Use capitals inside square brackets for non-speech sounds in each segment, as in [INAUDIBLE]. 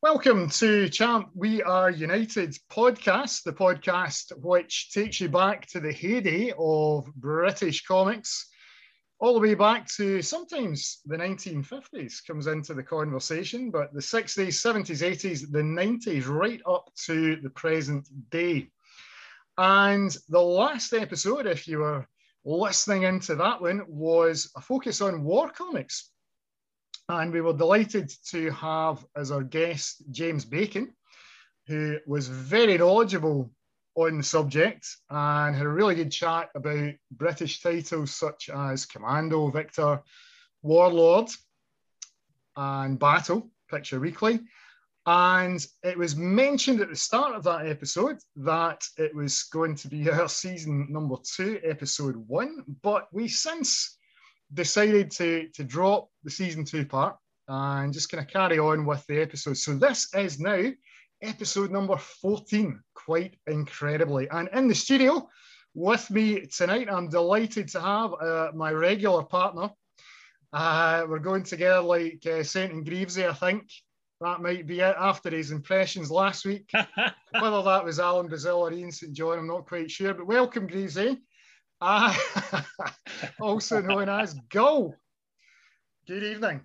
Welcome to Champ We Are United podcast, the podcast which takes you back to the heyday of British comics, all the way back to sometimes the 1950s comes into the conversation, but the 60s, 70s, 80s, the 90s, right up to the present day. And the last episode, if you were listening into that one, was a focus on war comics and we were delighted to have as our guest James Bacon, who was very knowledgeable on the subject and had a really good chat about British titles such as Commando, Victor, Warlord, and Battle, Picture Weekly. And it was mentioned at the start of that episode that it was going to be our season number two, episode one. But we since decided to, to drop the season two part and just kind of carry on with the episode. So this is now episode number 14, quite incredibly. And in the studio with me tonight, I'm delighted to have uh, my regular partner. Uh, we're going together like uh, St. and Greavsie, I think. That might be it after his impressions last week. [LAUGHS] Whether that was Alan Brazil or Ian St. John, I'm not quite sure. But welcome, Greavsie. Uh, [LAUGHS] also known as Go. Good evening.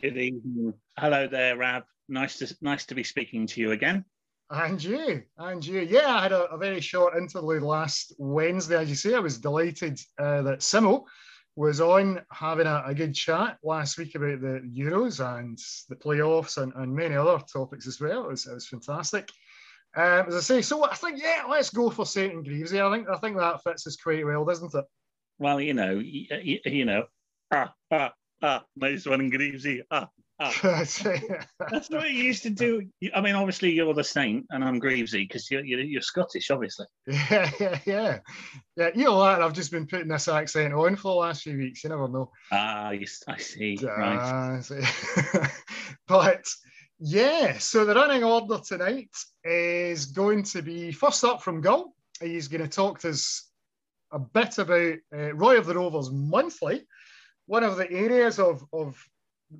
Good evening. Hello there, Rab. Nice to nice to be speaking to you again. And you, and you. Yeah, I had a, a very short interlude last Wednesday. As you say, I was delighted uh, that Simo was on having a, a, good chat last week about the Euros and the playoffs and, and many other topics as well. It was, it was fantastic. Um, as I say, so I think yeah, let's go for Saint and Greavsie. I think I think that fits us quite well, doesn't it? Well, you know, you, you know, ah, ah, ah, nice one, Greavsie. Ah, ah. [LAUGHS] That's what you used to do. I mean, obviously you're the Saint and I'm Greavsie because you're, you're, you're Scottish, obviously. Yeah, [LAUGHS] yeah, yeah, yeah. You know what? I've just been putting this accent on for the last few weeks. You never know. Ah, I see. Uh, right. See. [LAUGHS] but yeah, so the running order tonight is going to be first up from Gull. He's going to talk to us a bit about uh, Roy of the Rovers monthly, one of the areas of, of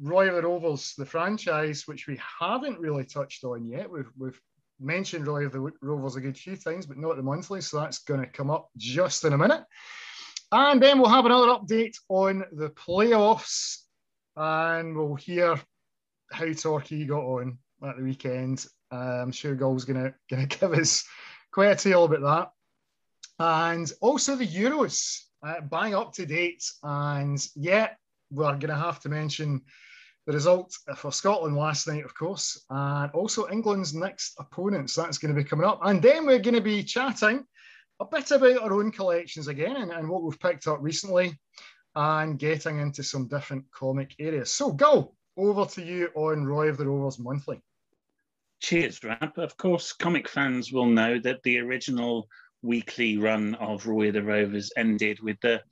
Roy of the Rovers, the franchise, which we haven't really touched on yet. We've, we've mentioned Roy of the Rovers a good few times, but not the monthly, so that's going to come up just in a minute. And then we'll have another update on the playoffs, and we'll hear how Torquay got on at the weekend. Uh, I'm sure Gull's gonna gonna [LAUGHS] give us quite a tale about that. And also the Euros, uh, bang up to date. And yeah, we're gonna have to mention the result for Scotland last night, of course, and also England's next opponents. That's going to be coming up. And then we're going to be chatting a bit about our own collections again and, and what we've picked up recently and getting into some different comic areas. So, go over to you on Roy of the Rovers Monthly. Cheers, Rab. Of course, comic fans will know that the original weekly run of Roy of the Rovers ended with the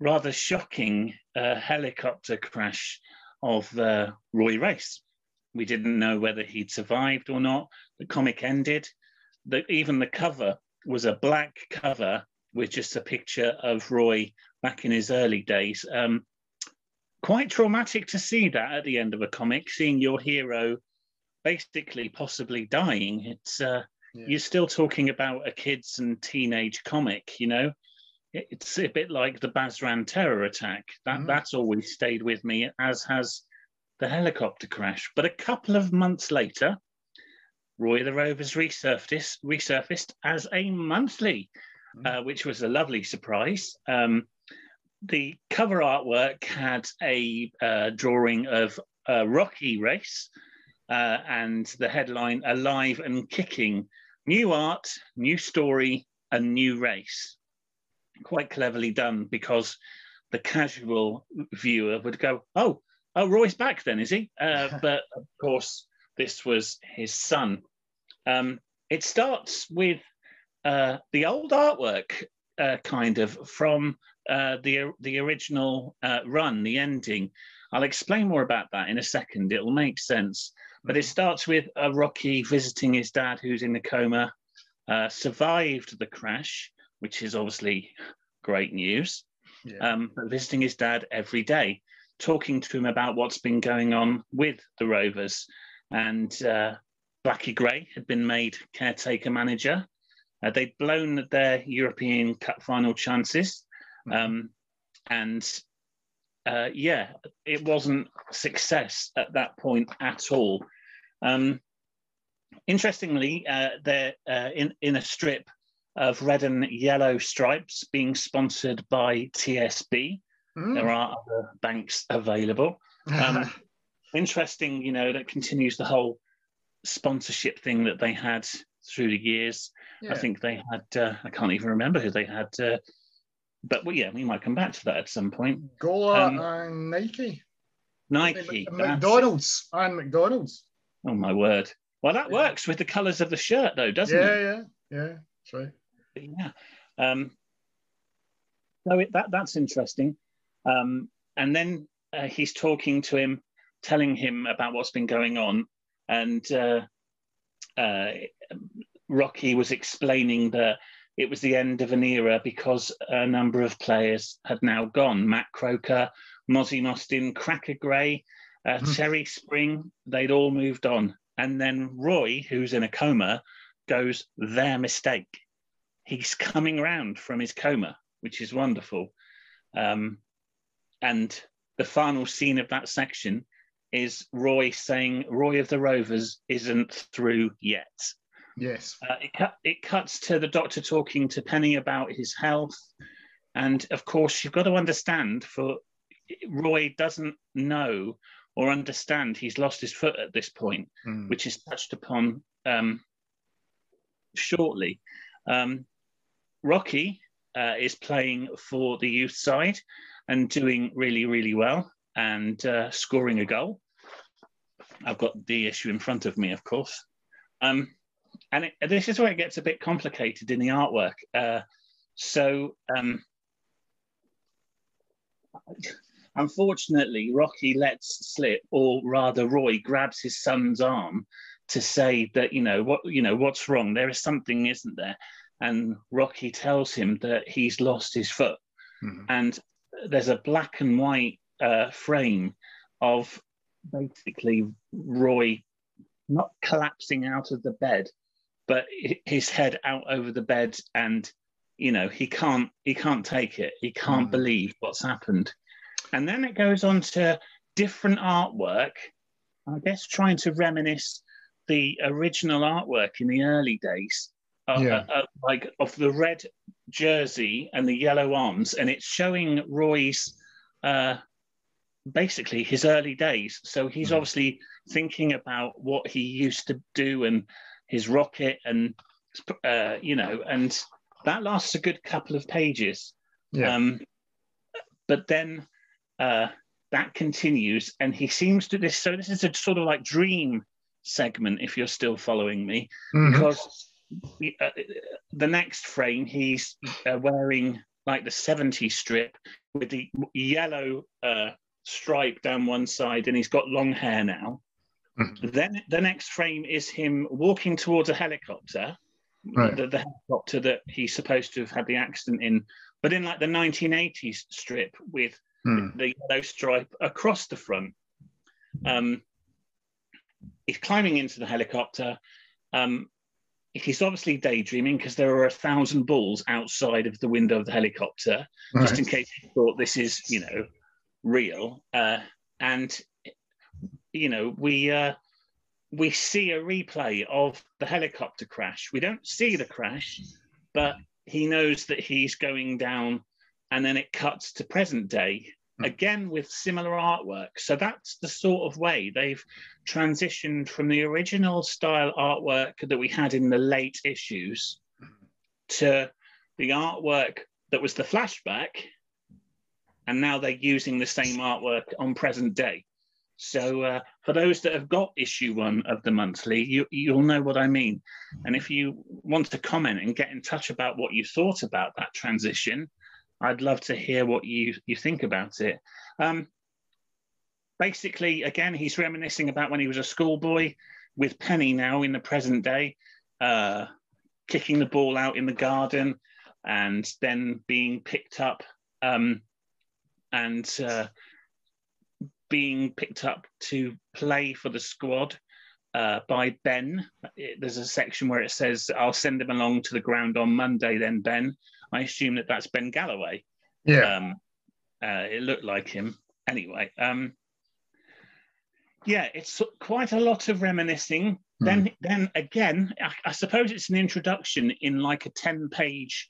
rather shocking uh, helicopter crash of uh, Roy Race. We didn't know whether he'd survived or not. The comic ended. The, even the cover was a black cover with just a picture of Roy back in his early days. Um, quite traumatic to see that at the end of a comic, seeing your hero basically possibly dying. It's uh, yeah. you're still talking about a kids and teenage comic, you know. It's a bit like the Basran terror attack. That mm. that's always stayed with me, as has the helicopter crash. But a couple of months later, Roy the Rovers resurfaced resurfaced as a monthly, mm. uh, which was a lovely surprise. Um, the cover artwork had a uh, drawing of a Rocky race uh, and the headline Alive and Kicking New Art, New Story, and New Race. Quite cleverly done because the casual viewer would go, Oh, oh, Roy's back then, is he? Uh, [LAUGHS] but of course, this was his son. Um, it starts with uh, the old artwork, uh, kind of from uh, the the original uh, run, the ending. I'll explain more about that in a second. It'll make sense. But it mm-hmm. starts with a Rocky visiting his dad, who's in a coma, uh, survived the crash, which is obviously great news. Yeah. Um, but visiting his dad every day, talking to him about what's been going on with the Rovers. and uh, Blackie Gray had been made caretaker manager. Uh, they'd blown their European Cup final chances. Um, and uh, yeah, it wasn't success at that point at all. Um, interestingly, uh, they're uh, in in a strip of red and yellow stripes being sponsored by TSB. Mm. There are other banks available. Um, [LAUGHS] interesting, you know, that continues the whole sponsorship thing that they had through the years. Yeah. I think they had, uh, I can't even remember who they had, uh, but well, yeah, we might come back to that at some point. Gola um, and Nike. Nike. McDonald's and McDonald's. Oh my word. Well, that yeah. works with the colours of the shirt, though, doesn't yeah, it? Yeah, yeah, yeah. That's right. Yeah. Um, so it, that that's interesting. Um, and then uh, he's talking to him, telling him about what's been going on, and uh, uh, Rocky was explaining that it was the end of an era because a number of players had now gone. Matt Croker, Mozzie Austin, Cracker Gray, uh, mm. Terry Spring, they'd all moved on. And then Roy, who's in a coma, goes, their mistake. He's coming round from his coma, which is wonderful. Um, and the final scene of that section is Roy saying, Roy of the Rovers isn't through yet. Yes. Uh, it, cu- it cuts to the doctor talking to Penny about his health. And of course, you've got to understand for Roy doesn't know or understand he's lost his foot at this point, mm. which is touched upon um, shortly. Um, Rocky uh, is playing for the youth side and doing really, really well and uh, scoring a goal. I've got the issue in front of me, of course. Um, and it, this is where it gets a bit complicated in the artwork. Uh, so, um, unfortunately, Rocky lets slip, or rather, Roy grabs his son's arm to say that you know what you know what's wrong. There is something, isn't there? And Rocky tells him that he's lost his foot, mm-hmm. and there's a black and white uh, frame of basically Roy not collapsing out of the bed, but his head out over the bed, and you know he can't he can't take it. He can't mm. believe what's happened, and then it goes on to different artwork. I guess trying to reminisce the original artwork in the early days, uh, yeah. uh, uh, like of the red jersey and the yellow arms, and it's showing Roy's uh, basically his early days. So he's mm. obviously thinking about what he used to do and his rocket, and uh, you know, and that lasts a good couple of pages. Yeah. Um, but then uh, that continues, and he seems to this. So this is a sort of like dream segment, if you're still following me, mm-hmm. because uh, the next frame he's uh, wearing like the 70 strip with the yellow uh, stripe down one side and he's got long hair now. Mm-hmm. Then the next frame is him walking towards a helicopter, right. the, the, helicopter that he's supposed to have had the accident in, but in like the 1980s strip with mm. the yellow stripe across the front. Um, he's climbing into the helicopter. Um, he's obviously daydreaming because there are a thousand balls outside of the window of the helicopter, right. just in case he thought this is, you know, real. Uh, and you know, we uh, we see a replay of the helicopter crash. We don't see the crash, but he knows that he's going down, and then it cuts to present day hmm. again with similar artwork. So that's the sort of way they've transitioned from the original style artwork that we had in the late issues to the artwork that was the flashback. And now they're using the same artwork on present day. So uh, for those that have got issue one of the monthly, you, you'll know what I mean. And if you want to comment and get in touch about what you thought about that transition, I'd love to hear what you, you think about it. Um, basically, again, he's reminiscing about when he was a schoolboy with Penny now in the present day, uh, kicking the ball out in the garden and then being picked up um, and uh, being picked up to play for the squad uh, by Ben. There's a section where it says, I'll send him along to the ground on Monday, then Ben. I assume that that's Ben Galloway. Yeah. Um, uh, it looked like him. Anyway, um, yeah, it's quite a lot of reminiscing. Mm. Then, then again, I, I, suppose it's an introduction in like a ten-page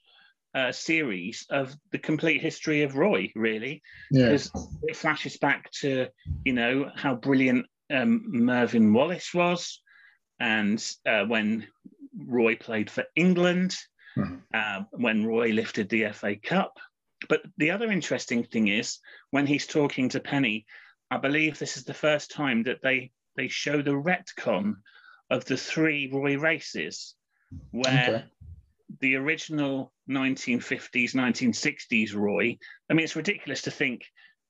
uh, series of the complete history of Roy, really, because yeah. it flashes back to you know how brilliant um, Mervyn Wallace was, and uh, when Roy played for England, mm. uh, when Roy lifted the FA Cup. But the other interesting thing is when he's talking to Penny, I believe this is the first time that they they show the retcon of the three Roy races, where okay. The original 1950s, 1960s Roy. I mean, it's ridiculous to think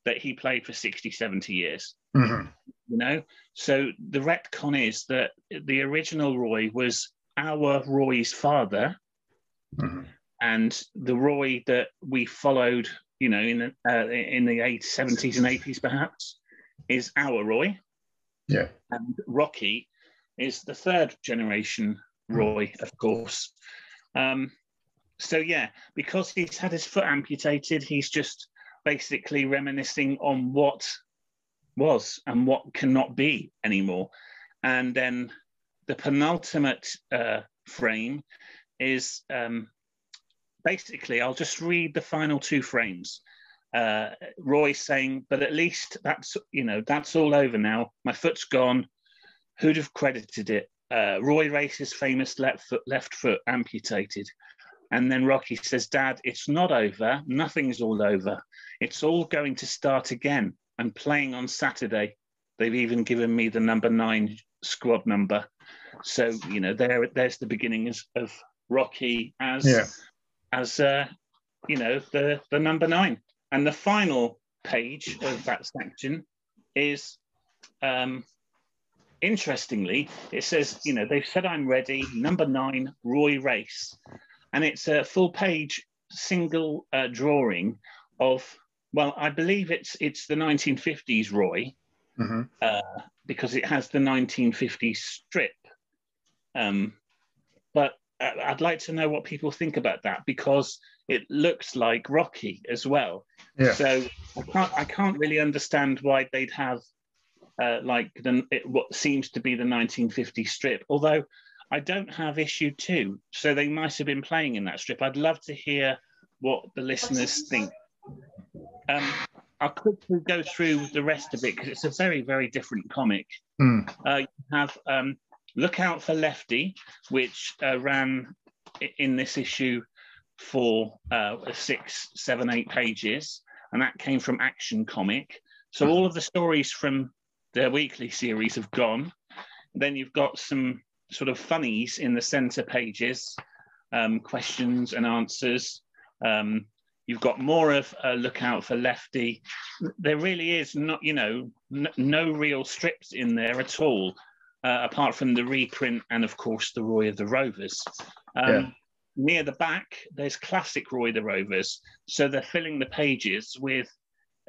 that he played for 60, 70 years. Mm-hmm. You know, so the retcon is that the original Roy was our Roy's father, mm-hmm. and the Roy that we followed, you know, in the uh, in the 80s, 70s and 80s, perhaps, is our Roy. Yeah, and Rocky is the third generation Roy, of course. Um, so yeah, because he's had his foot amputated, he's just basically reminiscing on what was and what cannot be anymore. And then the penultimate uh, frame is um, basically, I'll just read the final two frames. Uh, Roy saying, but at least that's, you know, that's all over now. My foot's gone. Who'd have credited it? Uh, Roy Race's famous left foot, left foot amputated. And then Rocky says, Dad, it's not over. Nothing's all over. It's all going to start again. I'm playing on Saturday. They've even given me the number nine squad number. So, you know, there there's the beginnings of Rocky as yeah. as uh, you know, the, the number nine. And the final page of that section is um, interestingly, it says, you know, they've said I'm ready, number nine, Roy Race and it's a full page single uh, drawing of well i believe it's it's the 1950s roy mm-hmm. uh, because it has the 1950s strip um, but uh, i'd like to know what people think about that because it looks like rocky as well yeah. so i can't i can't really understand why they'd have uh, like the, it, what seems to be the 1950 strip although I don't have issue two, so they might have been playing in that strip. I'd love to hear what the listeners think. Um, I'll quickly go through the rest of it because it's a very, very different comic. Mm. Uh, you have um, Look Out for Lefty, which uh, ran in this issue for uh, six, seven, eight pages, and that came from Action Comic. So all of the stories from their weekly series have gone. Then you've got some sort of funnies in the center pages, um, questions and answers. Um, you've got more of a lookout for lefty. There really is not, you know, no real strips in there at all, uh, apart from the reprint and of course the Roy of the Rovers. Um, yeah. Near the back, there's classic Roy the Rovers, so they're filling the pages with,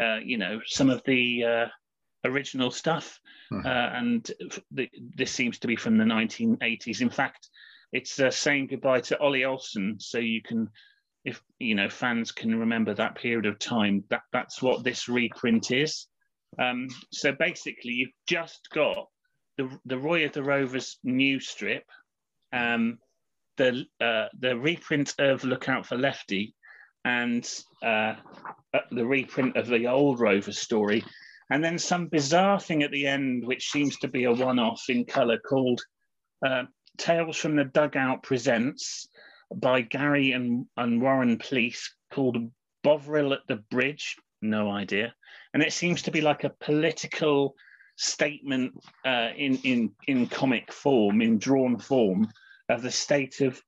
uh, you know, some of the uh, original stuff. Mm-hmm. Uh, and the, this seems to be from the 1980s. In fact, it's uh, saying goodbye to Ollie Olsen, so you can, if you know, fans can remember that period of time. That that's what this reprint is. Um, so basically, you've just got the the Roy of the Rovers new strip, um, the uh, the reprint of Lookout for Lefty, and uh, the reprint of the old Rover story and then some bizarre thing at the end, which seems to be a one off in colour, called uh, Tales from the Dugout Presents by Gary and, and Warren Police called Bovril at the Bridge. No idea. And it seems to be like a political statement uh, in, in, in comic form, in drawn form, of the state of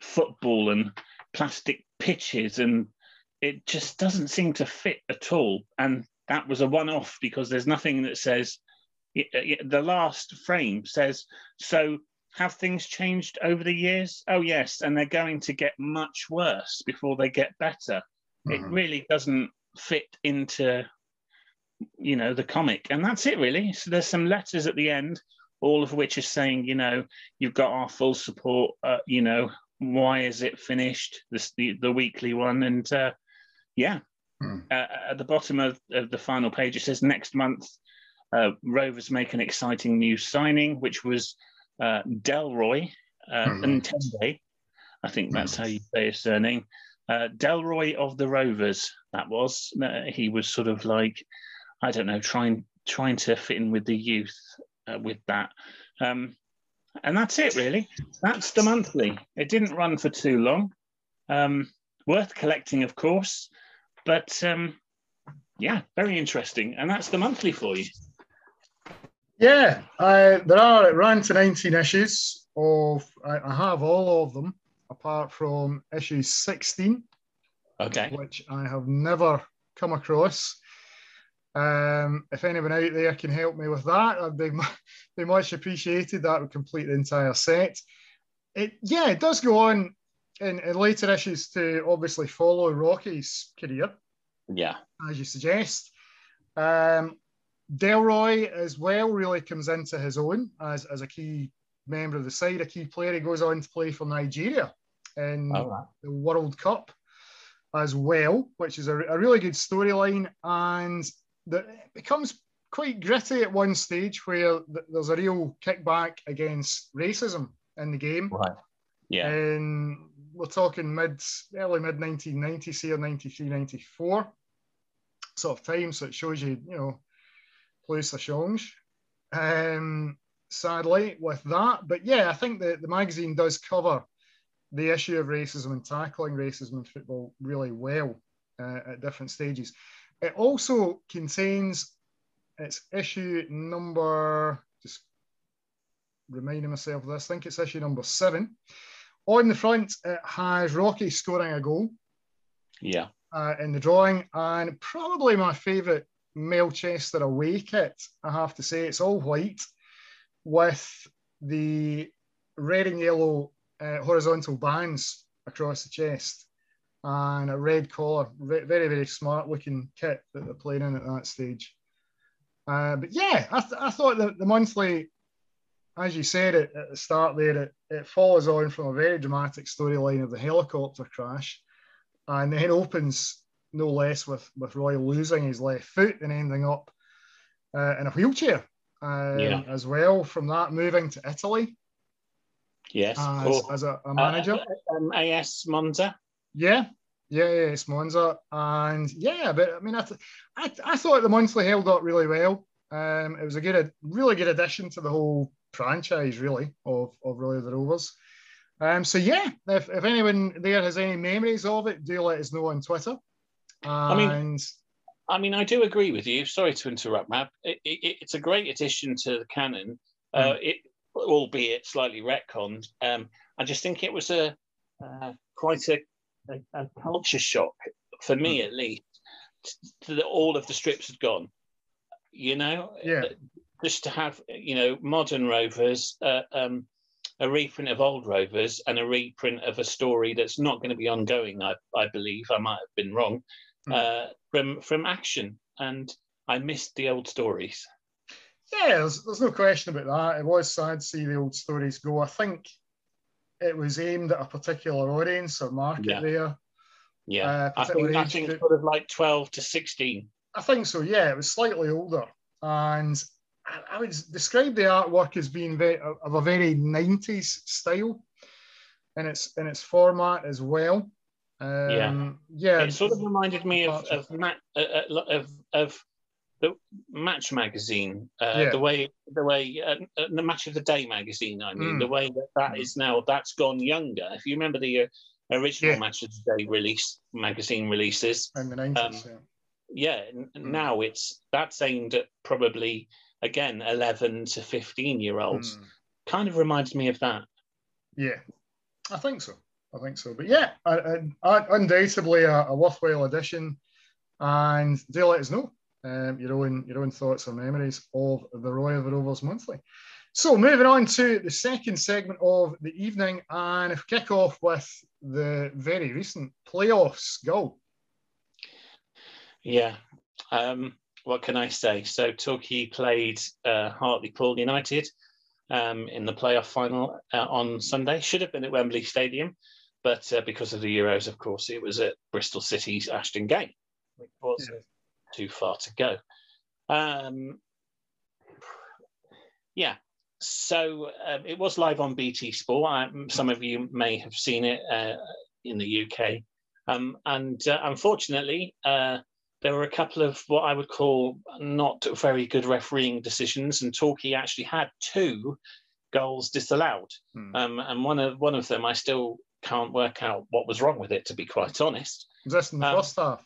football and plastic pitches. And it just doesn't seem to fit at all. And that was a one off because there's nothing that says the last frame says, so have things changed over the years? Oh, yes. And they're going to get much worse before they get better. Mm-hmm. It really doesn't fit into, you know, the comic. And that's it, really. So there's some letters at the end all of which are saying, you know, you've got our full support. Uh, you know, why is it finished? This the, the weekly one, and uh, yeah, hmm. uh, at the bottom of, of, the final page it says next month uh, Rovers make an exciting new signing, which was uh, Delroy uh, hmm. Ntende. I think that's hmm. how you say his surname. Uh, Delroy of the Rovers. That was. Uh, he was sort of like, I don't know, trying trying to fit in with the youth uh, with that. Um, and that's it, really. That's the monthly. It didn't run for too long. Um, worth collecting, of course, but um, yeah, very interesting. And that's the monthly for you. Yeah, I, there are. Ran to 19 issues. Of I, I have all of them apart from issue 16, okay, which I have never come across. Um, if anyone out there can help me with that, I'd be, be much appreciated. That would complete the entire set. It, yeah, it does go on in, in later issues to obviously follow Rocky's career. Yeah. As you suggest. Um, Delroy as well really comes into his own as, as a key member of the side, a key player. He goes on to play for Nigeria in right. the World Cup as well, which is a, a really good storyline. And the, it becomes quite gritty at one stage where th- there's a real kickback against racism in the game. Right. Yeah. And we're talking mid, early mid 1990s here, 93, 94 sort of time. So it shows you, you know, place the change. Um, sadly, with that. But yeah, I think that the magazine does cover the issue of racism and tackling racism in football really well uh, at different stages. It also contains its issue number, just reminding myself of this, I think it's issue number seven. On the front, it has Rocky scoring a goal. Yeah. Uh, in the drawing, and probably my favourite Melchester away kit, I have to say. It's all white with the red and yellow uh, horizontal bands across the chest and a red collar. Very, very smart looking kit that they're playing in at that stage. Uh, but yeah, I, th- I thought that the monthly, as you said at, at the start there, it, it follows on from a very dramatic storyline of the helicopter crash and then opens no less with, with Roy losing his left foot and ending up uh, in a wheelchair um, yeah. as well. From that, moving to Italy Yes, as, as a, a, manager. Uh, um, AS Monza. Yeah, yeah, yeah, it's Monza, and yeah, but I mean, I, th- I, I thought the monthly held up really well. Um, it was a good, a really good addition to the whole franchise, really, of of of the Rovers. Um, so yeah, if, if anyone there has any memories of it, do let us know on Twitter. And... I mean, I mean, I do agree with you. Sorry to interrupt, Matt. It, it, it's a great addition to the canon. Uh, mm. it albeit slightly retconned. Um, I just think it was a uh, quite a, a, a, culture shock for me, hmm. at least, that all of the strips had gone. You know, yeah. Just to have you know modern Rovers, uh, um, a reprint of old Rovers, and a reprint of a story that's not going to be ongoing. I, I believe I might have been wrong. Mm. Uh, from from action, and I missed the old stories. Yeah, there's, there's no question about that. It was sad to see the old stories go. I think it was aimed at a particular audience or market yeah. there. Yeah, uh, I think, I think sort of like 12 to 16. I think so, yeah. It was slightly older. And I, would describe the artwork as being very, of a very 90s style in its, in its format as well. Um, yeah. Yeah. It sort of reminded me of, of, uh, uh, of, of the Match magazine, uh, yeah. the way the way uh, uh, the Match of the Day magazine. I mean, mm. the way that that is now that's gone younger. If you remember the uh, original yeah. Match of the Day release magazine releases, in the nineties, um, yeah. yeah mm. Now it's that's aimed at probably again eleven to fifteen year olds. Mm. Kind of reminds me of that. Yeah, I think so. I think so. But yeah, I, I, undoubtedly a, a worthwhile addition. And do let us know um, your own your own thoughts or memories of the Roy of Rovers Monthly. So moving on to the second segment of the evening, and if we kick off with the very recent playoffs go. Yeah, um, what can I say? So Torquay played uh, Hartlepool United um, in the playoff final uh, on Sunday. Should have been at Wembley Stadium, but uh, because of the Euros, of course, it was at Bristol City's Ashton Gate, which was yeah. too far to go. Um, yeah, so um, it was live on BT Sport. I, some of you may have seen it uh, in the UK. Um, and uh, unfortunately, uh, there were a couple of what I would call not very good refereeing decisions, and Torquay actually had two goals disallowed. Hmm. Um, and one of one of them, I still can't work out what was wrong with it, to be quite honest. Was in the um, first half?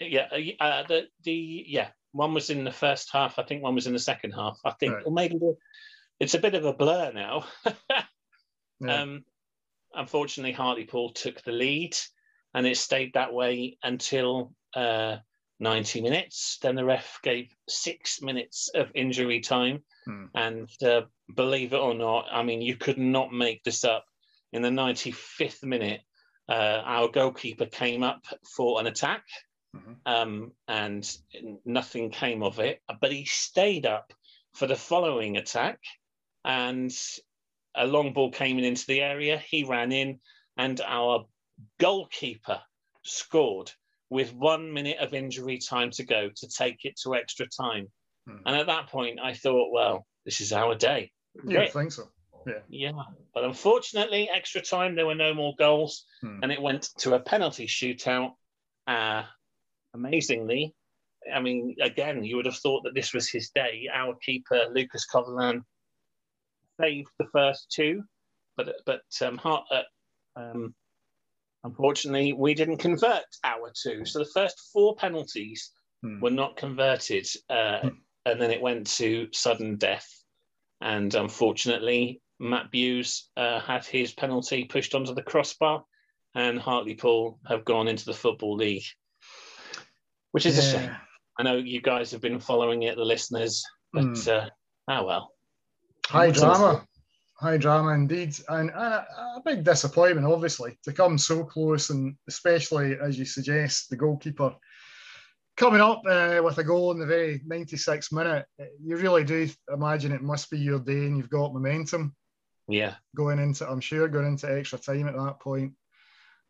Yeah, uh, uh, the the yeah, one was in the first half. I think one was in the second half. I think, right. or maybe it's a bit of a blur now. [LAUGHS] yeah. um, unfortunately, Hartlepool took the lead, and it stayed that way until uh, 90 minutes. Then the ref gave six minutes of injury time, hmm. and uh, believe it or not, I mean, you could not make this up. In the 95th minute, uh, our goalkeeper came up for an attack. Mm-hmm. Um, and nothing came of it. But he stayed up for the following attack, and a long ball came in into the area. He ran in, and our goalkeeper scored with one minute of injury time to go to take it to extra time. Hmm. And at that point, I thought, well, this is our day. Yeah, I think so. Yeah. Yeah. But unfortunately, extra time, there were no more goals, hmm. and it went to a penalty shootout. Uh, amazingly, I mean, again, you would have thought that this was his day. Our keeper, Lucas Covolan, saved the first two, but but um, Hart, uh, um, unfortunately, we didn't convert our two. So the first four penalties hmm. were not converted, uh, hmm. and then it went to sudden death. And unfortunately, Matt Buse uh, had his penalty pushed onto the crossbar, and Hartlepool have gone into the Football League, which is yeah. a shame. I know you guys have been following it, the listeners, but mm. uh, oh well. High drama. High drama indeed. And, and a, a, big disappointment, obviously, to come so close, and especially, as you suggest, the goalkeeper coming up uh, with a goal in the very 96th minute. You really do imagine it must be your day and you've got momentum. Yeah. Going into, I'm sure, going into extra time at that point.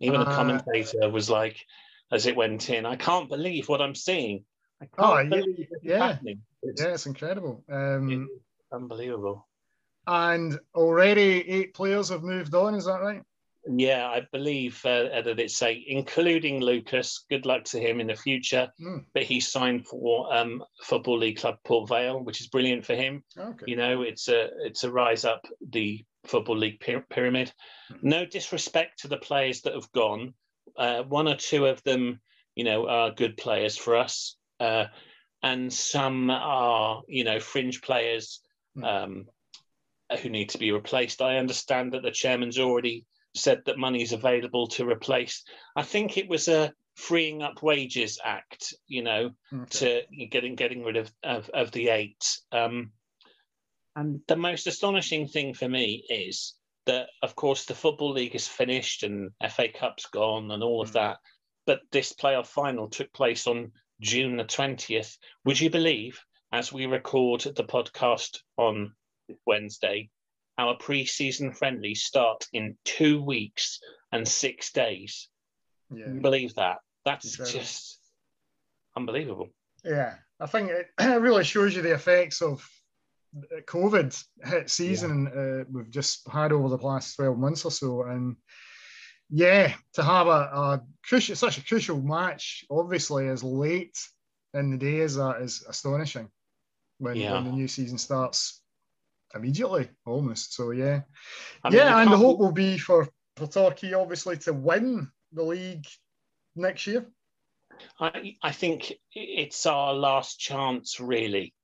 Even uh, the commentator was like, as it went in, I can't believe what I'm seeing. I can't oh, believe yeah, yeah. It's, yeah, it's incredible. Um, unbelievable. And already eight players have moved on. Is that right? Yeah, I believe uh, that it's a, including Lucas. Good luck to him in the future. Mm. But he signed for um, Football League Club Port Vale, which is brilliant for him. Okay. You know, it's a it's a rise up the Football League pyramid. Mm. No disrespect to the players that have gone. Uh, one or two of them, you know, are good players for us, uh, and some are, you know, fringe players Hmm. um, who need to be replaced. I understand that the chairman's already said that money is available to replace. I think it was a freeing up wages act, you know, okay. to getting getting rid of of, of the eight. Um, and the most astonishing thing for me is that, of course, the football league is finished and FA Cup's gone and all of mm. that. But this playoff final took place on June the twentieth. Would you believe as we record the podcast on Wednesday, our pre-season friendlies start in two weeks and six days. Yeah. Believe that. That's just unbelievable. Yeah, I think [CLEARS THROAT] it really shows you the effects of COVID hit season yeah. uh, we've just had over the last 12 months or so. And yeah, to have a, a crucial, such a crucial match, obviously, as late in the day as that is astonishing when, yeah. when the new season starts immediately almost. So yeah, I mean, yeah, and the hope will be for for Torquay obviously to win the league next year. I I think it's our last chance really,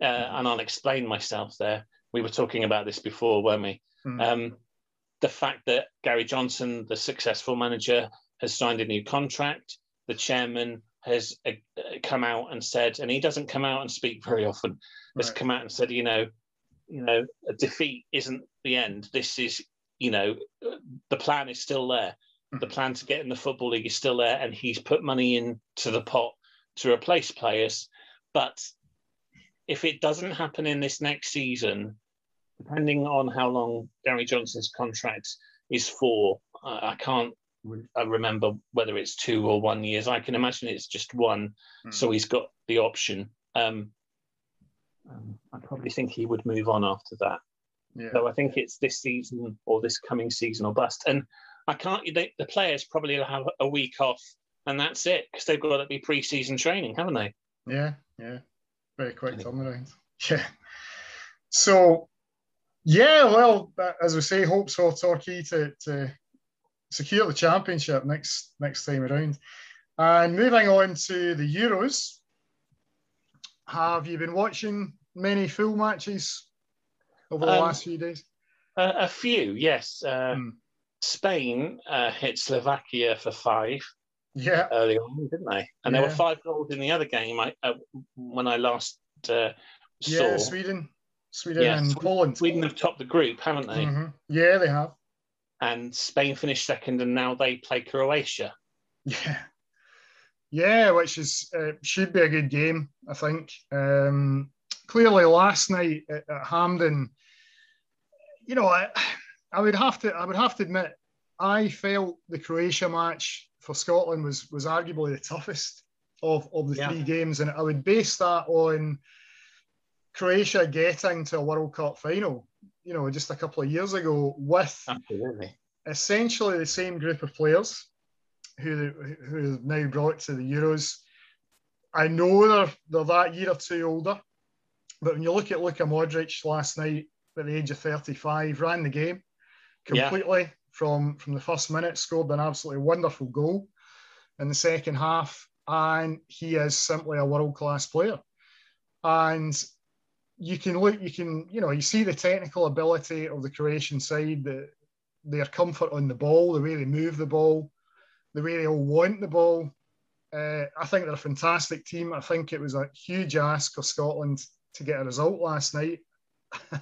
uh, and I'll explain myself there. We were talking about this before, weren't we? Mm-hmm. Um, the fact that Gary Johnson, the successful manager, has signed a new contract. The chairman has uh, come out and said, and he doesn't come out and speak very often, has right. come out and said, you know, you know, a defeat isn't the end. This is, you know, the plan is still there. Mm-hmm. The plan to get in the football league is still there, and he's put money into the pot to replace players. But if it doesn't happen in this next season, depending on how long Gary Johnson's contract is for, I can't I remember whether it's two or one years. I can imagine it's just one, mm. so he's got the option. Um, um, I probably think he would move on after that. Yeah. So I think it's this season or this coming season or bust. And I can't. They, the players probably have a week off, and that's it because they've got to be pre-season training, haven't they? Yeah, yeah, very quick turnaround. [LAUGHS] Yeah. So, yeah, well, as we say, hopes for Torquay to to secure the championship next next time around. And moving on to the Euros, have you been watching many full matches over the um, last few days? A, a few, yes. Uh, hmm. Spain uh, hit Slovakia for five. Yeah, early on, didn't they? And yeah. there were five goals in the other game. I uh, when I last uh, saw. Yeah, Sweden, Sweden yeah, and Poland. Sweden have topped the group, haven't they? Mm-hmm. Yeah, they have. And Spain finished second, and now they play Croatia. Yeah, yeah, which is uh, should be a good game, I think. Um, clearly, last night at, at Hampden, you know, I, I would have to I would have to admit I felt the Croatia match for Scotland was was arguably the toughest of, of the yeah. three games, and I would base that on Croatia getting to a World Cup final, you know, just a couple of years ago with Absolutely. essentially the same group of players who who now brought to the Euros. I know they're they're that year or two older, but when you look at Luka Modric last night at the age of 35, ran the game completely yeah. from from the first minute, scored an absolutely wonderful goal in the second half, and he is simply a world class player. And you can look, you can, you know, you see the technical ability of the Croatian side, the, their comfort on the ball, the way they move the ball, the way they all want the ball. Uh, I think they're a fantastic team. I think it was a huge ask of Scotland to get a result last night. [LAUGHS]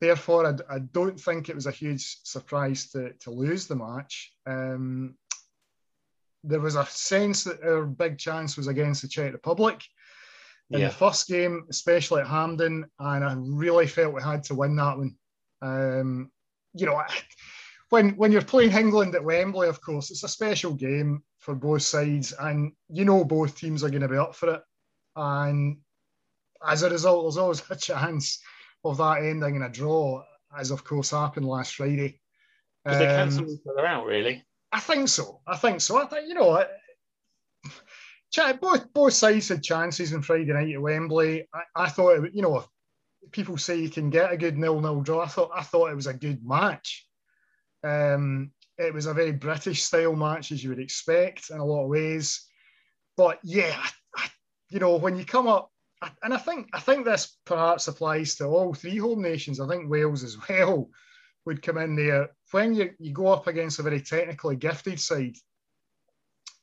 Therefore, I, I, don't think it was a huge surprise to, to lose the match. Um, there was a sense that our big chance was against the Czech Republic in yeah. the first game, especially at Hampden, and I really felt we had to win that one. Um, you know, when when you're playing England at Wembley, of course, it's a special game for both sides, and you know both teams are going to be up for it. And as a result, there's always [LAUGHS] a chance of that ending in a draw, as of course happened last Friday. Because um, they cancelled each other out, really. I think so. I think so. I think you know. both both sides had chances on Friday night at Wembley. I, I thought, it, you know, people say you can get a good nil-nil draw. I thought I thought it was a good match. Um, it was a very British style match, as you would expect in a lot of ways. But yeah, I, you know, when you come up, and I think I think this perhaps applies to all three home nations. I think Wales as [LAUGHS] well would come in there. When you, you go up against a very technically gifted side,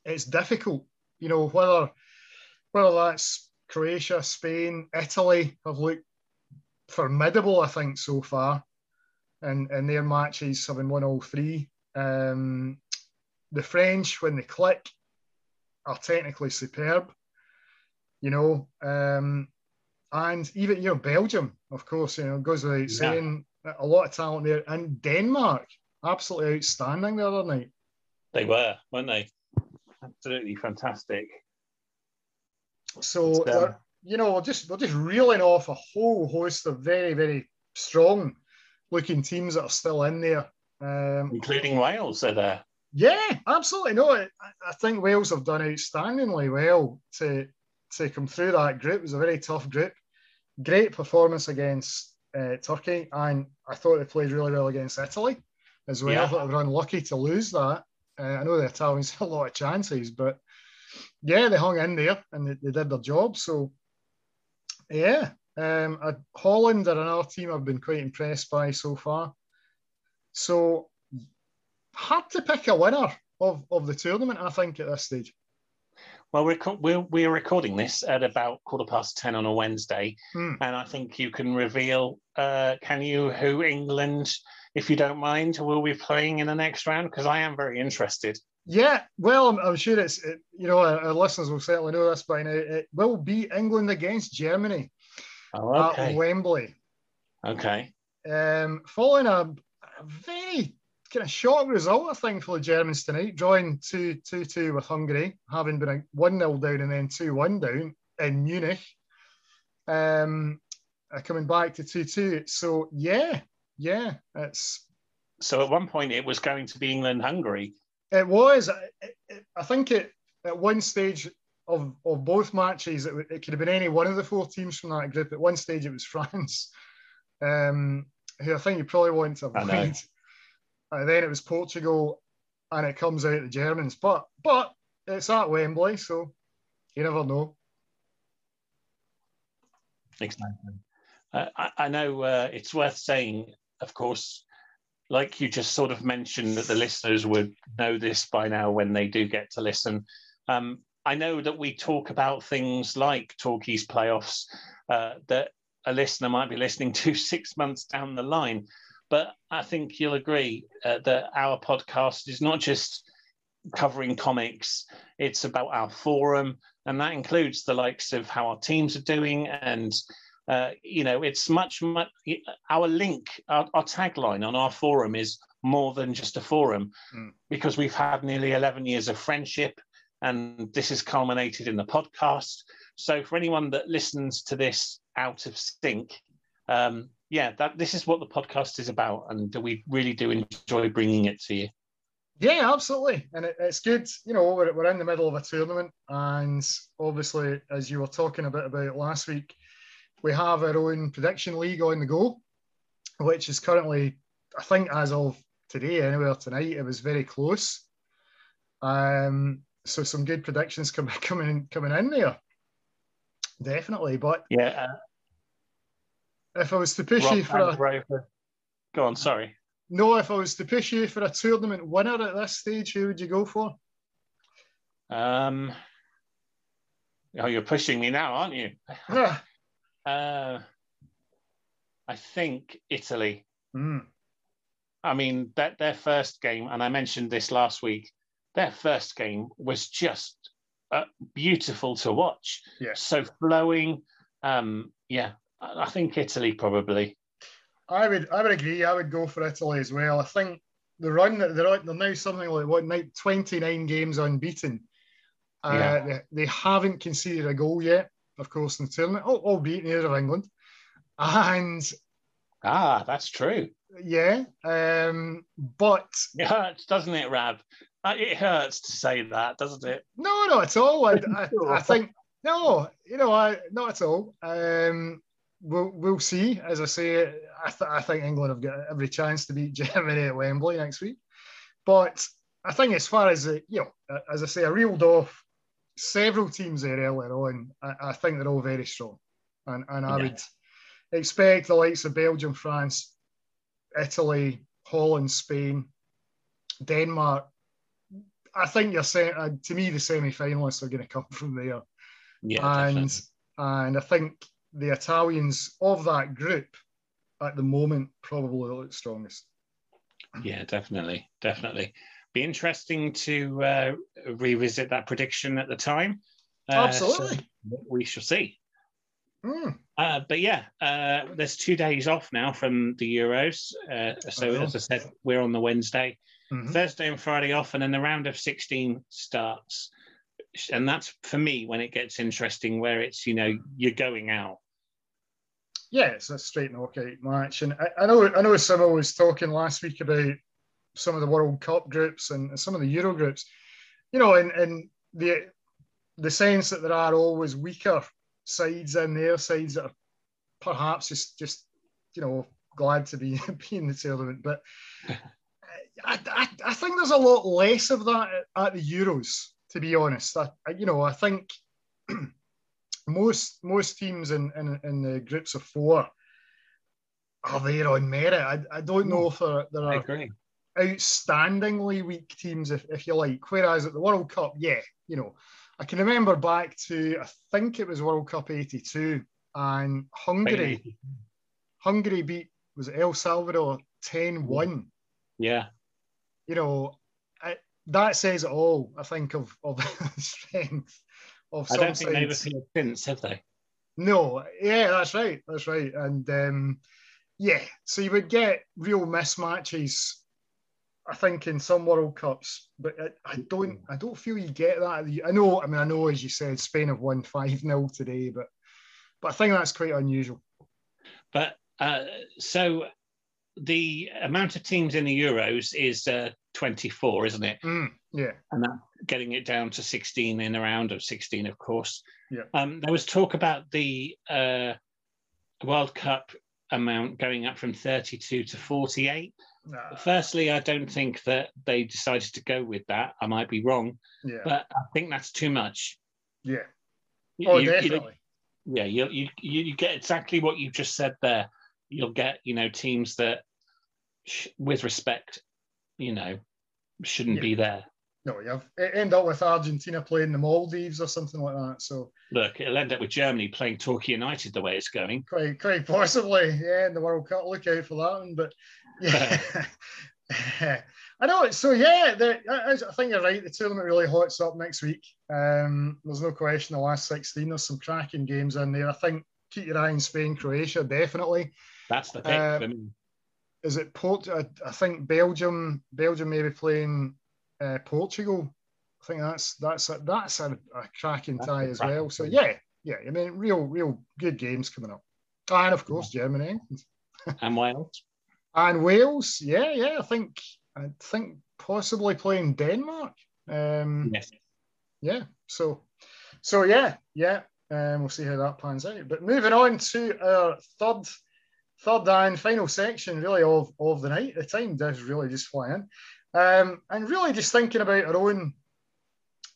it's difficult. You know, whether whether that's Croatia, Spain, Italy have looked formidable, I think, so far in, in their matches, having won all three. Um, the French, when they click, are technically superb, you know. Um, and even, you know, Belgium, of course, you know, goes without yeah. saying, a lot of talent there. And Denmark, absolutely outstanding the other night. They were, weren't they? Absolutely fantastic. So, um, you know, we're just, we're just reeling off a whole host of very, very strong looking teams that are still in there. Um, Including Wales, are there? Yeah, absolutely. No, I, I, think Wales have done outstandingly well to to come through that group. It was a very tough group. Great performance against uh, Turkey, and I thought they played really well against Italy as well. Yeah. I thought they were unlucky to lose that. Uh, I know the Italians [LAUGHS] had a lot of chances, but yeah, they hung in there and they, they did their job. So yeah, um, Holland are another team I've been quite impressed by so far. So hard to pick a winner of, of the tournament, I think, at this stage. Well, we're, we're, we're recording this at about quarter past 10 on a Wednesday. Hmm. And I think you can reveal, uh, can you, who England, if you don't mind, will be playing in the next round? Because I am very interested. Yeah, well, I'm, I'm sure it's, it, you know, our, our, listeners will certainly know this by now. It will be England against Germany oh, okay. at Wembley. Okay. um, following a, a, very kind of shock result, I think, for the Germans tonight, drawing 2 2 2 with Hungary, having been 1 0 down and then 2 1 down in Munich. Um, uh, coming back to 2 2. So, yeah, yeah, it's. So at one point it was going to be England Hungary. It was. I think it at one stage of, of both matches, it, it, could have been any one of the four teams from that group. At one stage, it was [LAUGHS] France, um, who I think you probably want to avoid. And then it was Portugal, and it comes out the Germans. But but it's at Wembley, so you never know. Exactly. Uh, I, I, know uh, it's worth saying, of course, like you just sort of mentioned, that the listeners would know this by now when they do get to listen. Um, I know that we talk about things like Torquay's playoffs uh, that a listener might be listening to [LAUGHS] six months down the line. But I think you'll agree uh, that our podcast is not just covering comics, it's about our forum, and that includes the likes of how our teams are doing. And, uh, you know, it's much, much our link, our, our, tagline on our forum is more than just a forum mm. because we've had nearly 11 years of friendship and this is culminated in the podcast. So for anyone that listens to this out of sync, um, yeah, that this is what the podcast is about, and we really do enjoy bringing it to you. Yeah, absolutely, and it, it's good. You know, we're, we're in the middle of a tournament, and obviously, as you were talking a bit about last week, we have our own prediction league on the go, which is currently, I think, as of today, anywhere tonight, it was very close. Um, so some good predictions coming [LAUGHS] coming coming in there. Definitely, but yeah. If I was to push Rob you for a go on, sorry. No, if I was to push you for a tournament winner at this stage, who would you go for? Um, oh, you're pushing me now, aren't you? [LAUGHS] uh, I think Italy. Mm. I mean, that their first game, and I mentioned this last week their first game was just uh, beautiful to watch. Yeah. So flowing. Um, yeah, I think Italy probably. I would I would agree. I would go for Italy as well. I think the run that they're, they're now something like what night 29 games unbeaten. Uh, yeah. they, they haven't conceded a goal yet, of course, in the tournament, albeit near of England. And ah, that's true. Yeah, um, but it hurts, doesn't it, Rab? Uh, it hurts to say that, doesn't it? No, not at all. I, I, [LAUGHS] I think no, you know, I not at all. Um, we'll we'll see. As I say, I, th- I think England have got every chance to beat [LAUGHS] Germany at Wembley next week. But I think as far as the, you know, as I say, I reeled off several teams there earlier on. I, I think they're all very strong, and and I yeah. would expect the likes of Belgium, France, Italy, Holland, Spain, Denmark I think you're saying uh, to me the semi-finalists are going to come [LAUGHS] from there. Yeah, and definitely. and I think the Italians of that group at the moment probably look strongest. Yeah, definitely, definitely. Be interesting to uh, revisit that prediction at the time. Uh, Absolutely, so we shall see. Mm. Uh, but yeah, uh, there's two days off now from the Euros. Uh, so as I said, we're on the Wednesday. Mm-hmm. Thursday and Friday off, and then the round of 16 starts. And that's for me when it gets interesting, where it's, you know, you're going out. Yeah, it's a straight knockout match. And I, I know I know Simo was talking last week about some of the World Cup groups and some of the Euro groups. You know, and, and the the sense that there are always weaker sides in there, sides that are perhaps just just, you know, glad to be, [LAUGHS] be in the tournament. But [LAUGHS] I, I, I, think there's a lot less of that at, the Euros, to be honest. I, you know, I think [CLEARS THROAT] most most teams in, in, in the groups of four are there on merit. I, I don't know hmm. if there, there are outstandingly weak teams, if, if you like. Whereas at the World Cup, yeah, you know, I can remember back to, I think it was World Cup 82, and Hungary, Hungary beat, was El Salvador 10 1. Yeah you know, I, that says it all. I think of of [LAUGHS] strength of. I don't think they've appeared since, have they? No, yeah, that's right, that's right, and um, yeah, so you would get real mismatches. I think in some World Cups, but I, I don't. I don't feel you get that. I know. I mean, I know as you said, Spain have won five 0 today, but but I think that's quite unusual. But uh, so the amount of teams in the Euros is uh, 24, isn't it? Mm, yeah. And that, getting it down to 16 in a round of 16, of course. Yeah. Um, there was talk about the uh, World Cup amount going up from 32 to 48. Nah. Firstly, I don't think that they decided to go with that. I might be wrong, yeah. but I think that's too much. Yeah. Oh, you, definitely. You, yeah, you, you you get exactly what you've just said there. You'll get you know teams that, with respect, you know, shouldn't yeah. be there. No, you have end up with Argentina playing the Maldives or something like that. So look, it'll end up with Germany playing Torquay United the way it's going. Quite, quite possibly, yeah, in the World Cup. Look out for that one. But yeah, [LAUGHS] I know. So yeah, the, I, I think you're right. The tournament really hots up next week. Um, there's no question. The last 16, there's some cracking games in there. I think keep your eye on Spain, Croatia, definitely. That's the pick for me. Is it Port? I, I think Belgium. Belgium may be playing uh, Portugal. I think that's that's a, that's a, a cracking tie as well. So yeah, yeah. I mean, real real good games coming up, and of course Germany [LAUGHS] and Wales and Wales. Yeah, yeah. I think I think possibly playing Denmark. Um, yes. Yeah. So so yeah yeah. Um, we'll see how that pans out. But moving on to our third third and final section, really of of the night. The time does really just fly in. Um, and really just thinking about our own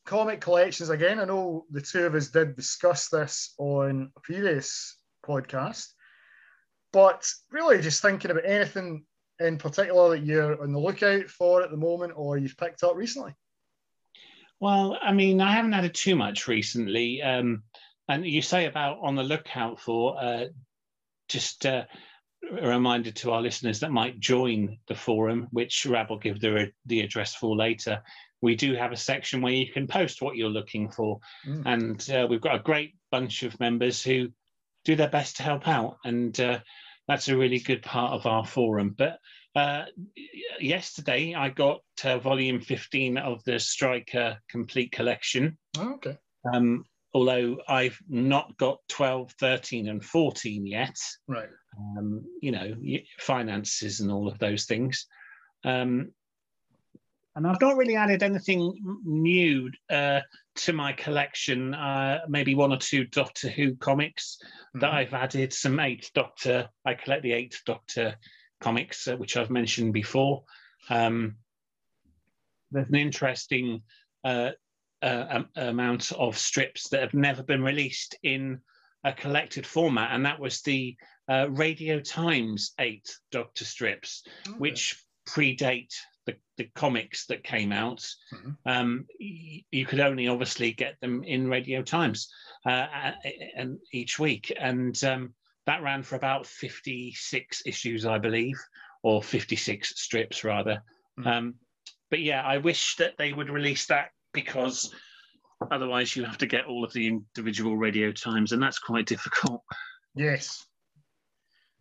comic collections again. I know the two of us did discuss this on a previous podcast, but really just thinking about anything in particular that you're on the lookout for at the moment or you've picked up recently. Well, I mean, I haven't had it too much recently. Um, and you say about on the lookout for uh, just uh, a reminder to our listeners that might join the forum, which Rab will give the, the address for later. We do have a section where you can post what you're looking for. Mm. And uh, we've got a great bunch of members who do their best to help out. And uh, that's a really good part of our forum. But uh, yesterday, I got uh, volume 15 of the Striker Complete Collection. Oh, okay. Um, although I've not got 12, 13, and 14 yet. Right. Um, you know, finances and all of those things. Um, and I've not really added anything new uh, to my collection. Uh, maybe one or two Doctor Who comics mm-hmm. that I've added. Some Eighth Doctor. I collect the Eighth Doctor comics, uh, which I've mentioned before. Um, there's an interesting uh, amount of strips that have never been released in a collected format, and that was the uh, Radio Times Eighth Doctor strips, okay. which predate the, the comics that came out. Mm-hmm. Um, y- you could only obviously get them in Radio Times uh, and each week, and um, that ran for about fifty six issues, I believe, or fifty six strips rather. Mm-hmm. Um, but yeah, I wish that they would release that because otherwise you have to get all of the individual Radio Times, and that's quite difficult. Yes,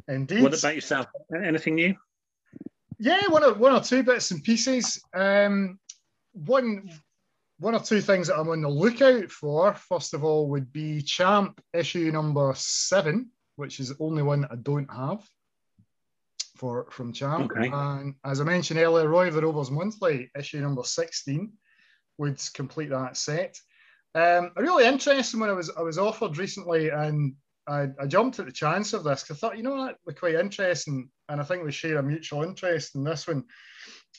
indeed. What about yourself? Anything new? Yeah, one or, one or two bits and pieces. Um, one one or two things that I'm on the lookout for. First of all, would be Champ issue number seven, which is the only one that I don't have for from Champ. Okay. And as I mentioned earlier, Roy of the Rovers Monthly issue number 16 would complete that set. Um, really interesting when I was I was offered recently, and I, I jumped at the chance of this because I thought, you know what, would quite interesting, and I think we share a mutual interest in this one.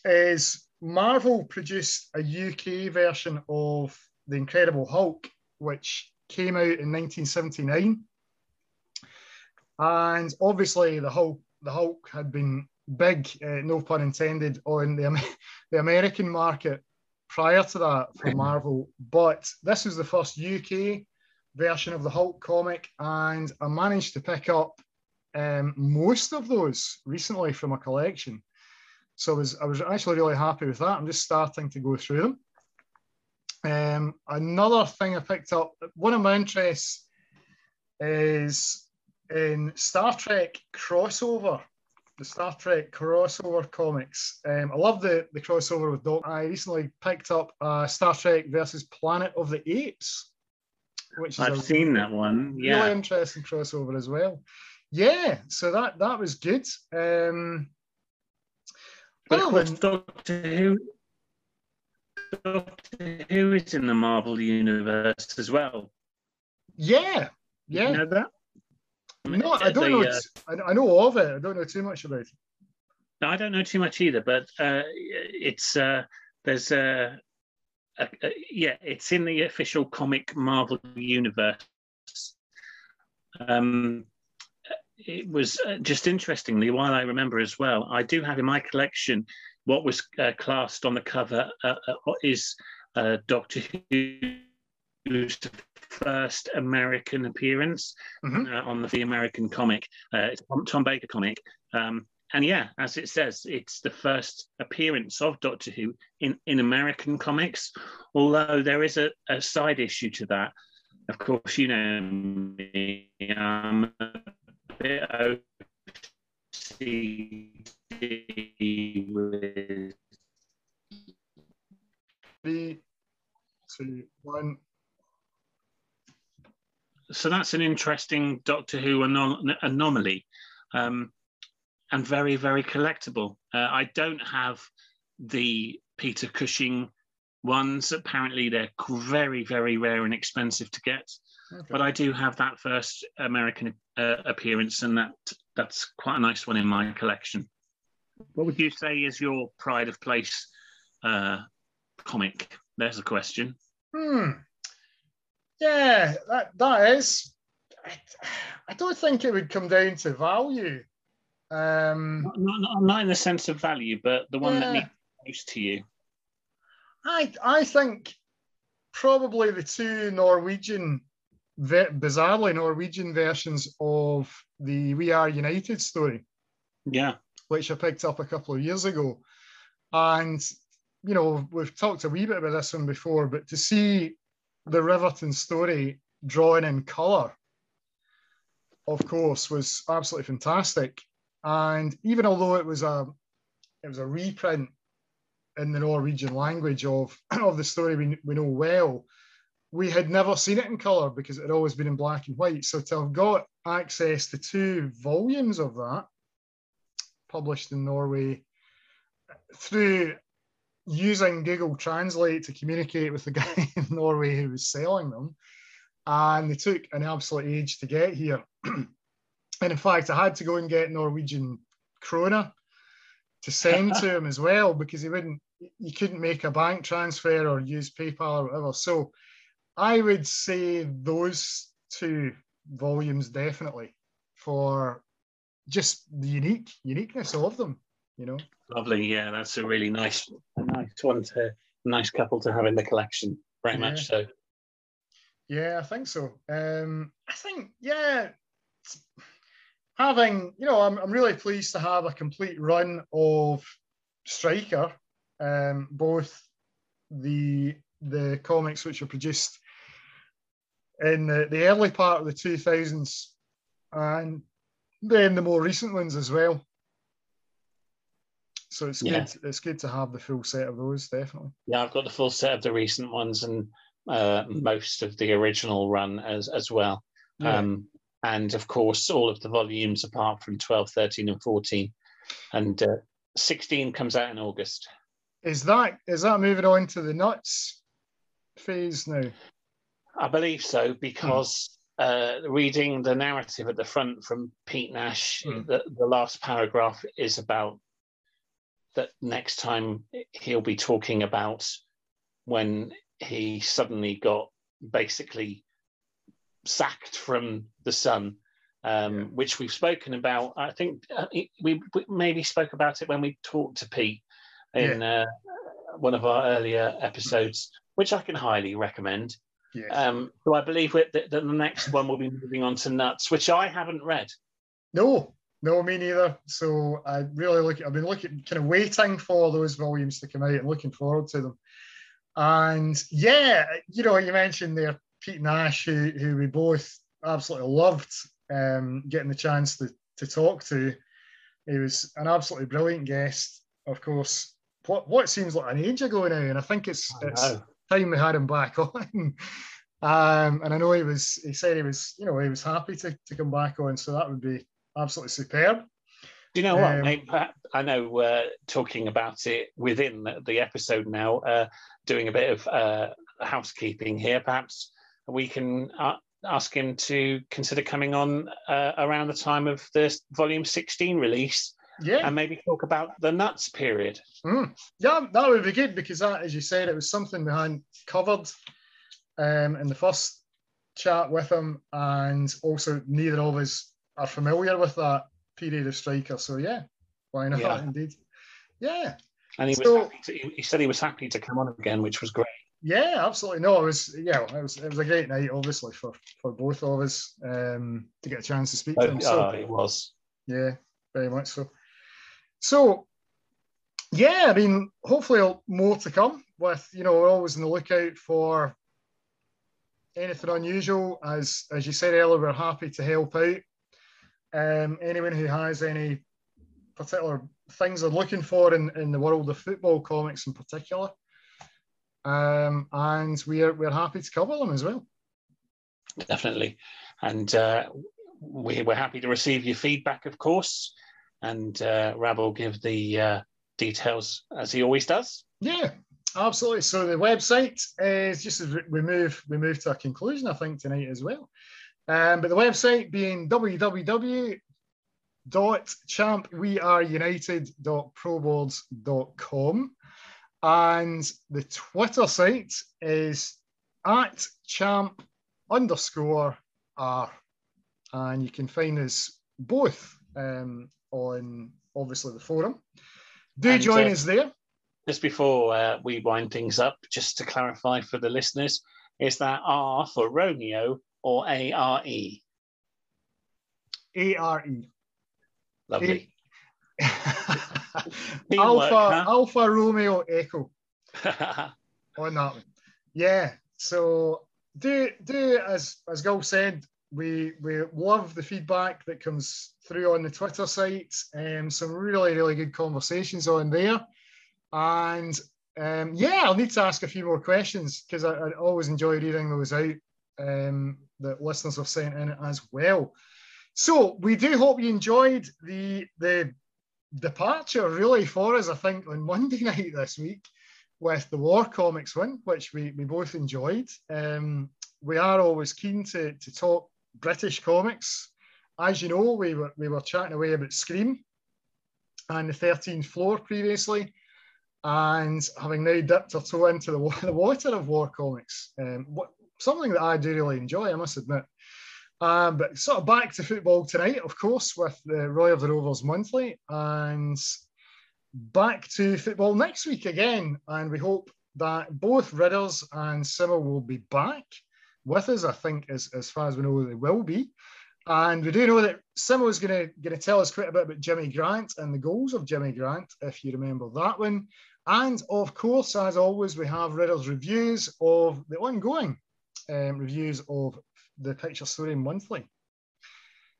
Is Marvel produced a UK version of the Incredible Hulk, which came out in 1979, and obviously the Hulk the Hulk had been big, uh, no pun intended, on the [LAUGHS] the American market prior to that for Marvel, but this was the first UK version of the Hulk comic, and I managed to pick up um, most of those recently from a collection. So I was, I was actually really happy with that. I'm just starting to go through them. Um, another thing I picked up, one of my interests is in Star Trek crossover the Star Trek crossover comics. Um, I love the, the crossover with Doc. I recently picked up uh, Star Trek versus Planet of the Apes, which I've seen that one. Yeah, really interesting crossover as well. Yeah, so that that was good. Um, but of course, Doctor Who, Doctor Who is in the Marvel universe as well. Yeah, yeah. You know that? No, I don't know. Uh, I know of it. I don't know too much about it. No, I don't know too much either. But uh, it's uh, there's a, a, a, yeah, it's in the official comic Marvel universe. Um, it was uh, just interestingly, while I remember as well, I do have in my collection what was uh, classed on the cover uh, uh is uh, Doctor Who's first American appearance mm-hmm. uh, on the the American comic. Uh, it's a Tom Baker comic. Um, and yeah, as it says, it's the first appearance of Doctor Who in, in American comics. Although there is a, a side issue to that. Of course, you know me, I'm a bit OCD with. Three, two, one so that's an interesting Doctor Who anom- anomaly, um, and very very collectible. Uh, I don't have the Peter Cushing ones. Apparently, they're very very rare and expensive to get. Okay. But I do have that first American uh, appearance, and that that's quite a nice one in my collection. What would you say is your pride of place uh, comic? There's a question. Hmm. Yeah, that, that is. I, I don't think it would come down to value. Um, not, not, not in the sense of value, but the one yeah. that means most to you. I I think probably the two Norwegian, bizarrely Norwegian versions of the We Are United story. Yeah. Which I picked up a couple of years ago. And, you know, we've talked a wee bit about this one before, but to see the Riverton story drawn in colour, of course, was absolutely fantastic. And even although it was a it was a reprint in the Norwegian language of, [CLEARS THROAT] of the story we, we know well, we had never seen it in colour because it had always been in black and white. So to have got access to two volumes of that published in Norway through using Google Translate to communicate with the guy [LAUGHS] in Norway who was selling them. And they took an absolute age to get here. [CLEARS THROAT] and in fact, I had to go and get Norwegian krona to send [LAUGHS] to him as well because he wouldn't, you couldn't make a bank transfer or use PayPal or whatever. So I would say those two volumes definitely for just the unique uniqueness of them, you know. Lovely. Yeah, that's a really nice, a nice one to, nice couple to have in the collection. Very yeah. much so. Yeah, I think so. Um, I think, yeah, having, you know, I'm, I'm really pleased to have a complete run of Striker, um, both the the comics which were produced in the, the early part of the 2000s and then the more recent ones as well. So it's yeah. good. It's good to have the full set of those, definitely. Yeah, I've got the full set of the recent ones and uh, most of the original run as as well. Yeah. Um, and of course, all of the volumes apart from 12, 13, and 14. And uh, 16 comes out in August. Is that is that moving on to the Nuts phase now? I believe so because hmm. uh, reading the narrative at the front from Pete Nash, hmm. the, the last paragraph is about that next time he'll be talking about when he suddenly got basically sacked from the Sun, um, yeah. which we've spoken about. I think uh, we, we, maybe spoke about it when we talked to Pete in yeah. uh, one of our earlier episodes, which I can highly recommend. Yes. Um, so I believe that the next one will be moving on to Nuts, which I haven't read. No, no, me neither. So I really look. I've been looking, kind of waiting for those volumes to come out and looking forward to them. And yeah, you know, you mentioned there Pete Nash, who who we both absolutely loved um, getting the chance to to talk to. he was an absolutely brilliant guest. Of course, what what seems like an age ago now, and I think it's I it's time we had him back [LAUGHS] on. Um, and I know he was, he said he was, you know, he was happy to, to come back on. So that would be absolutely superb. Do you know what, um? I know uh, talking about it within the episode now, uh, doing a bit of uh, housekeeping here, perhaps we can uh, ask him to consider coming on uh, around the time of the volume 16 release. Yeah. And maybe talk about the Nuts period. Mm. Yeah, that would be good because that, as you said, it was something we hadn't covered um, in the first chat with him, and also neither of us are familiar with that period of Striker. So yeah, why not? Yeah. Indeed, yeah. And he so, was to, he said he was happy to come on again, which was great. Yeah, absolutely. No, it was yeah, it was it was a great night, obviously for for both of us um, to get a chance to speak oh, to him. So, oh, it was. Yeah, very much so. So yeah, I mean, hopefully more to come. With you know, we're always on the lookout for anything unusual, as as you said earlier, we're happy to help out. Um, anyone who has any particular things they're looking for in, in the world of football comics in particular. Um, and we are we're happy to cover them as well. Definitely. And uh, we, we're happy to receive your feedback, of course. And uh, Rab will give the uh, details as he always does. Yeah, Absolutely. So the website is just as we move we move to a conclusion, I think tonight as well. Um, but the website being www.champweareunited.proboards.com and the Twitter site is at champ underscore r, and you can find us both um, on obviously the forum. Do and, join uh, us there. just before uh, we wind things up, just to clarify for the listeners, is that R for Romeo or A R E? A R E. Lovely. [LAUGHS] Alpha huh? Alpha Romeo Echo on that one. Yeah. So do do as as Gul said, we we love the feedback that comes through on the Twitter site. Um, some really really good conversations on there. And um, yeah, I'll need to ask a few more questions because I, I, always enjoy reading those out um, that listeners have sent in as well. So we do hope you enjoyed the the departure really for us. I think on Monday [LAUGHS] night this week with the War Comics one, which we, we both enjoyed. Um, we are always keen to, to talk British comics. As you know, we were we were chatting away about Scream and the 13th floor previously and having now dipped our toe into the, [LAUGHS] the water of war comics, um, what, something that I do really enjoy, I must admit. Um, but sort of back to football tonight, of course, with the Roy of the Rovers monthly, and back to football next week again. And we hope that both Ridders and Simo will be back with us. I think, as, as far as we know, they will be. And we do know that Simo is going to going to tell us quite a bit about Jimmy Grant and the goals of Jimmy Grant, if you remember that one. And of course, as always, we have Riddle's reviews of the ongoing um, reviews of the Picture Story Monthly.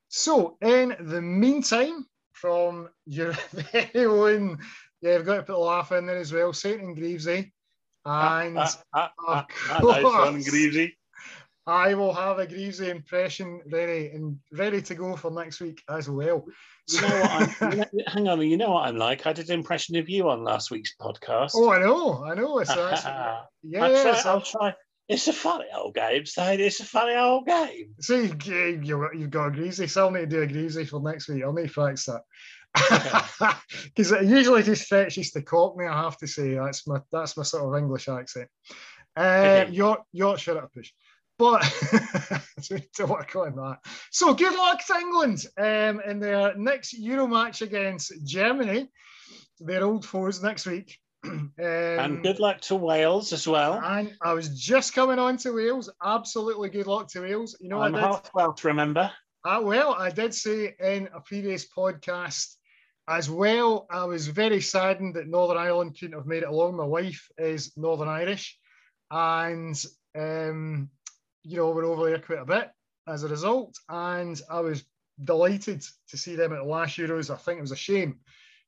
So, in the meantime, from your [LAUGHS] very own, yeah, I've got to put a laugh in there as well, Satan Greavsie. And ah, ah, ah, of course, Greavsie. I will have a Greavsie impression ready and ready to go for next week as well. You know [LAUGHS] hang on, you know what I'm like. I did an impression of you on last week's podcast. Oh, I know, I know. It's [LAUGHS] yeah, I'll try, I'll try. It's a funny old game, Side. It's a funny old game. See, you, you, you've got a greasy. So I'll need to do a greasy for next week. I'll need to fix that. [LAUGHS] Because it usually just fetches the cockney, I have to say. That's my that's my sort of English accent. Uh, York, Yorkshire at a push but [LAUGHS] to work on that. So good luck to England um, in their next Euro match against Germany, their old foes next week. [CLEARS THROAT] Um, and good luck to Wales as well. And I was just coming on to Wales. Absolutely good luck to Wales. You know, I'm half Welsh, remember? Uh, well, I did say in a previous podcast as well, I was very saddened that Northern Ireland couldn't have made it along. My wife is Northern Irish. And um, you know, we're over there quite a bit as a result. And I was delighted to see them at the last Euros. I think it was a shame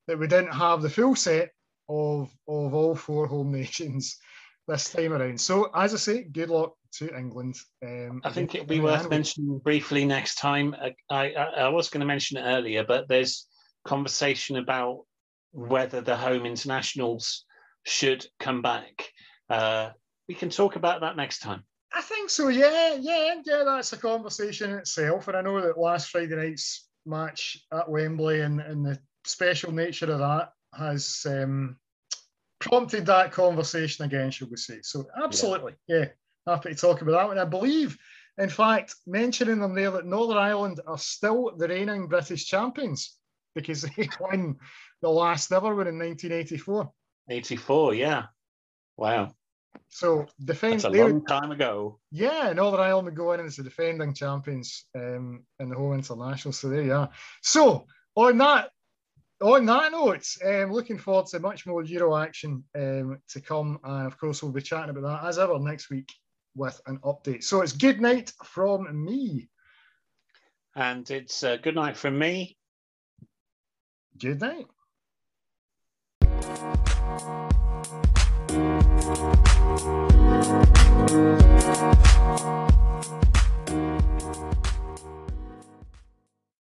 that we didn't have the full set of of all four home [LAUGHS] nations this time around. So, as I say, good luck to England. Um, I think it'll be worth mentioning briefly next time. I, I, I was going to mention it earlier, but there's conversation about whether the home internationals should come back. Uh, we can talk about that next time. I think so. Yeah, yeah, yeah. That's a conversation itself, and I know that last Friday night's match at Wembley and, and the special nature of that has um, prompted that conversation again, should we say? So, absolutely, yeah. yeah, happy to talk about that one. I believe, in fact, mentioning them there that Northern Ireland are still the reigning British champions because [LAUGHS] they won the last ever one in 1984. 84, yeah. Wow. So defend. That's a long would, time ago. Yeah, Northern Ireland would go in as the defending champions um, in the whole international. So there you are. So on that on that note, um, looking forward to much more Euro action um, to come. And of course, we'll be chatting about that as ever next week with an update. So it's good night from me. And it's uh, good night from me. Good night.